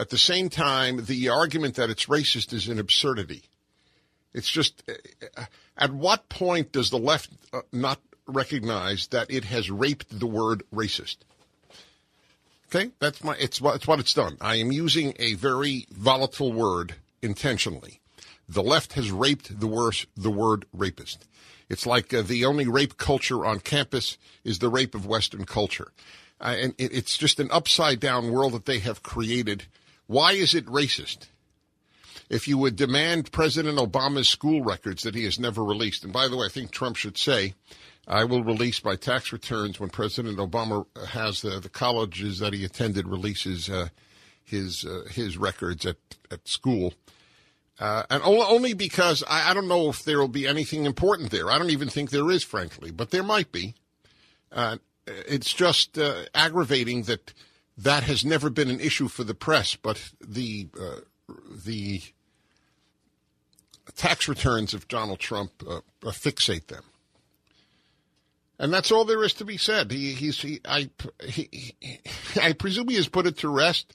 At the same time, the argument that it's racist is an absurdity. It's just, uh, at what point does the left uh, not recognize that it has raped the word racist? Okay, that's my. It's what it's what it's done. I am using a very volatile word intentionally. The left has raped the worst the word rapist. It's like uh, the only rape culture on campus is the rape of Western culture, uh, and it, it's just an upside down world that they have created why is it racist? If you would demand President Obama's school records that he has never released, and by the way, I think Trump should say, I will release my tax returns when President Obama has the, the colleges that he attended releases uh, his uh, his records at, at school. Uh, and only because I, I, don't know if there will be anything important there. I don't even think there is, frankly, but there might be. Uh, it's just uh, aggravating that that has never been an issue for the press, but the uh, the tax returns of Donald Trump uh, uh, fixate them, and that's all there is to be said. He, he's he, I he, he, I presume he has put it to rest,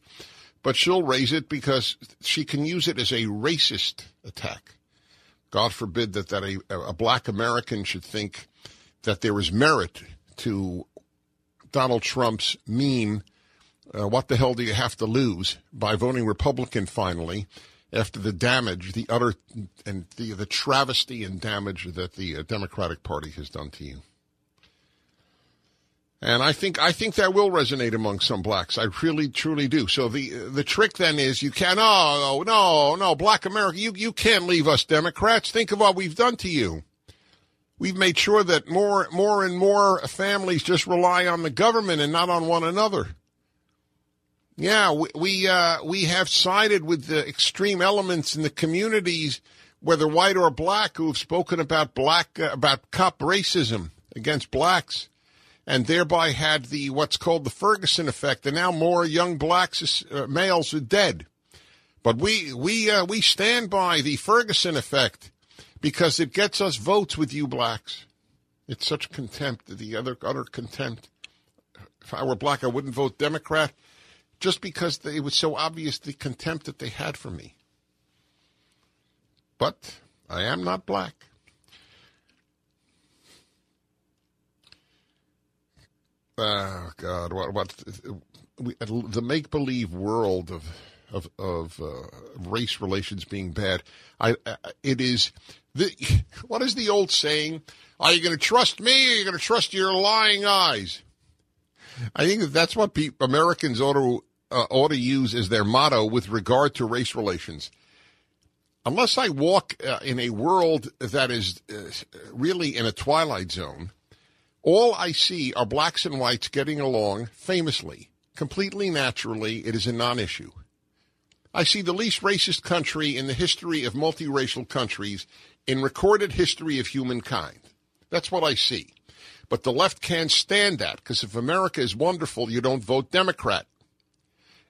but she'll raise it because she can use it as a racist attack. God forbid that that a, a black American should think that there is merit to Donald Trump's meme uh, what the hell do you have to lose by voting Republican finally after the damage, the utter and the, the travesty and damage that the uh, Democratic Party has done to you? And I think I think that will resonate among some blacks. I really truly do. So the the trick then is you can't oh no no black America you you can't leave us Democrats. Think of what we've done to you. We've made sure that more more and more families just rely on the government and not on one another. Yeah, we we, uh, we have sided with the extreme elements in the communities, whether white or black, who have spoken about black uh, about cop racism against blacks, and thereby had the what's called the Ferguson effect. And now more young blacks uh, males are dead. But we we uh, we stand by the Ferguson effect because it gets us votes with you blacks. It's such contempt, the other utter contempt. If I were black, I wouldn't vote Democrat just because it was so obvious the contempt that they had for me. But I am not black. Oh God! What? What? Uh, the make believe world of of of uh, race relations being bad. I, I it is the what is the old saying? Are you going to trust me? Or are you going to trust your lying eyes? I think that's what pe- Americans ought to uh, ought to use as their motto with regard to race relations. Unless I walk uh, in a world that is uh, really in a twilight zone, all I see are blacks and whites getting along famously, completely naturally. It is a non-issue. I see the least racist country in the history of multiracial countries in recorded history of humankind. That's what I see. But the left can't stand that because if America is wonderful, you don't vote Democrat.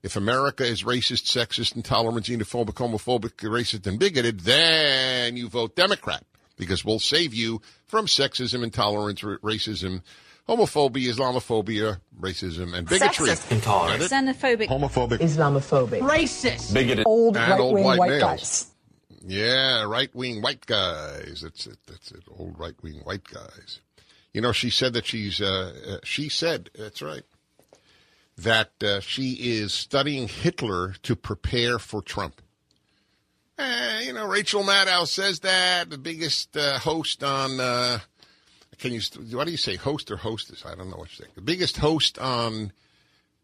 If America is racist, sexist, intolerant, xenophobic, homophobic, racist, and bigoted, then you vote Democrat because we'll save you from sexism, intolerance, racism, homophobia, Islamophobia, racism, and bigotry. Sexist, intolerant, xenophobic, homophobic, Islamophobic, racist, bigoted, old right-wing white, white guys. Yeah, right-wing white guys. That's it. That's it. Old right-wing white guys. You know, she said that she's. Uh, uh, she said that's right that uh, she is studying Hitler to prepare for Trump. Eh, you know, Rachel Maddow says that the biggest uh, host on. Uh, can you? What do you say, host or hostess? I don't know what you say. The biggest host on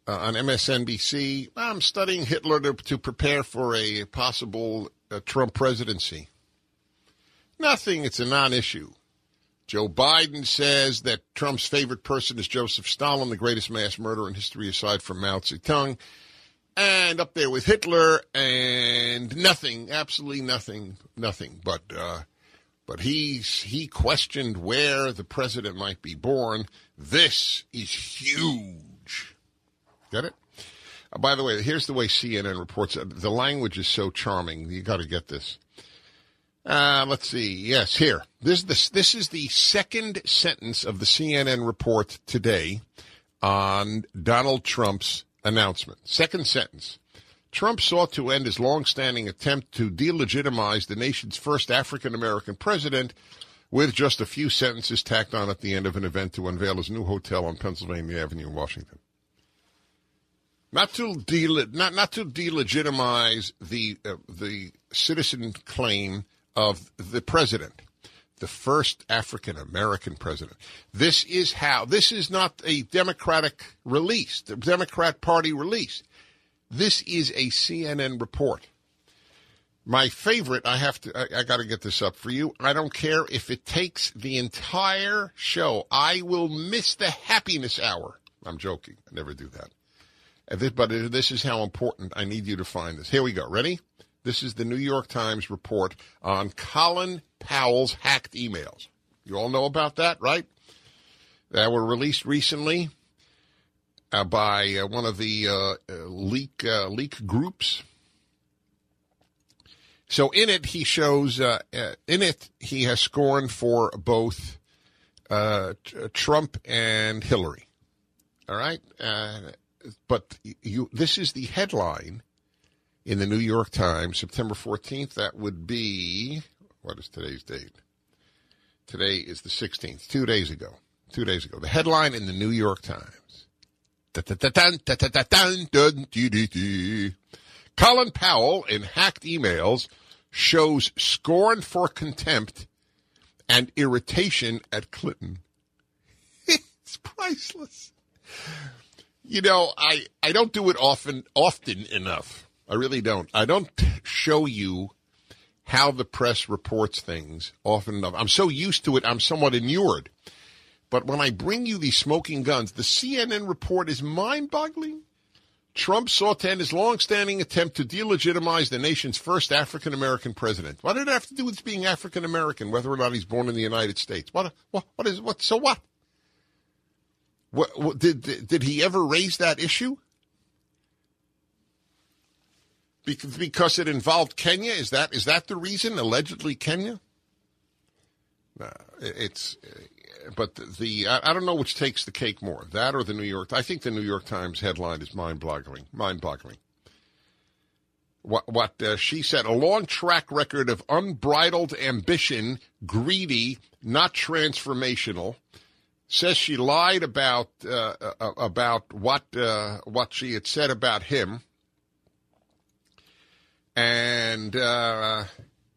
uh, on MSNBC. I'm studying Hitler to, to prepare for a possible uh, Trump presidency. Nothing. It's a non-issue. Joe Biden says that Trump's favorite person is Joseph Stalin, the greatest mass murderer in history aside from Mao Zedong. and up there with Hitler and nothing, absolutely nothing, nothing. But uh, but he's he questioned where the president might be born. This is huge. Get it? Uh, by the way, here's the way CNN reports it. The language is so charming. You got to get this. Uh, let's see. Yes, here. This, is this, this is the second sentence of the CNN report today on Donald Trump's announcement. Second sentence. Trump sought to end his long-standing attempt to delegitimize the nation's first African American president with just a few sentences tacked on at the end of an event to unveil his new hotel on Pennsylvania Avenue in Washington. Not to de- not not to delegitimize the uh, the citizen claim of the president, the first African American president. This is how. This is not a Democratic release, the Democrat Party release. This is a CNN report. My favorite, I have to, I, I got to get this up for you. I don't care if it takes the entire show. I will miss the happiness hour. I'm joking. I never do that. But this is how important I need you to find this. Here we go. Ready? This is the New York Times report on Colin Powell's hacked emails. You all know about that, right? That were released recently uh, by uh, one of the uh, uh leak uh, leak groups. So in it, he shows uh, in it he has scorn for both Trump and Hillary. All right, but you this is the headline in the New York Times, September 14th. That would be, what is today's date? Today is the 16th, two days ago. Two days ago. The headline in the New York Times. Colin Powell in hacked emails shows scorn for contempt and irritation at Clinton. it's priceless. You know, I, I don't do it often often enough. I really don't. I don't show you how the press reports things often enough. I'm so used to it, I'm somewhat inured. But when I bring you these smoking guns, the CNN report is mind boggling. Trump sought to end his long-standing attempt to delegitimize the nation's first African American president. What did it have to do with being African American, whether or not he's born in the United States? What? What? What is? What? So what? What? what did, did did he ever raise that issue? Because it involved Kenya. Is that is that the reason? Allegedly Kenya. It's but the, I, don't know which takes the cake more, that or the New York. I think the New York Times headline is mind-boggling. Mind-boggling. What what uh, she said: a long track record of unbridled ambition, greedy, not transformational. Says she lied about uh, uh about what uh, what she had said about him and uh,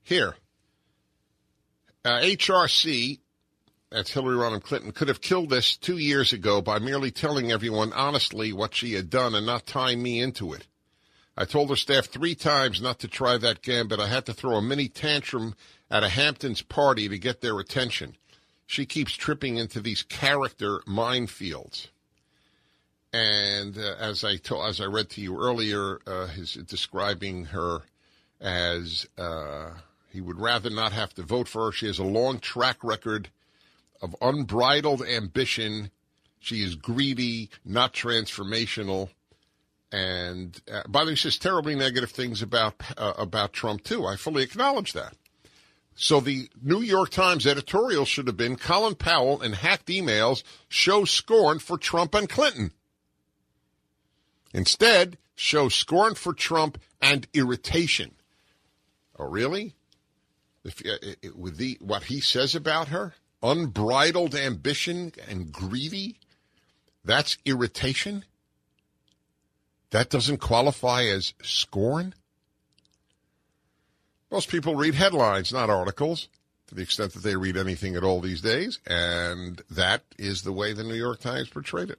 here, uh, HRC, that's Hillary Rodham Clinton, could have killed this two years ago by merely telling everyone honestly what she had done and not tying me into it. I told her staff three times not to try that gambit. I had to throw a mini tantrum at a Hamptons party to get their attention. She keeps tripping into these character minefields. And uh, as I to- as I read to you earlier, uh, his describing her as uh, he would rather not have to vote for her. She has a long track record of unbridled ambition. She is greedy, not transformational. And uh, by the way, she says terribly negative things about uh, about Trump too. I fully acknowledge that. So the New York Times editorial should have been Colin Powell and hacked emails show scorn for Trump and Clinton. Instead, show scorn for Trump and irritation. Oh, really? If, uh, with the what he says about her, unbridled ambition and greedy, that's irritation. That doesn't qualify as scorn. Most people read headlines, not articles, to the extent that they read anything at all these days, and that is the way the New York Times portrayed it.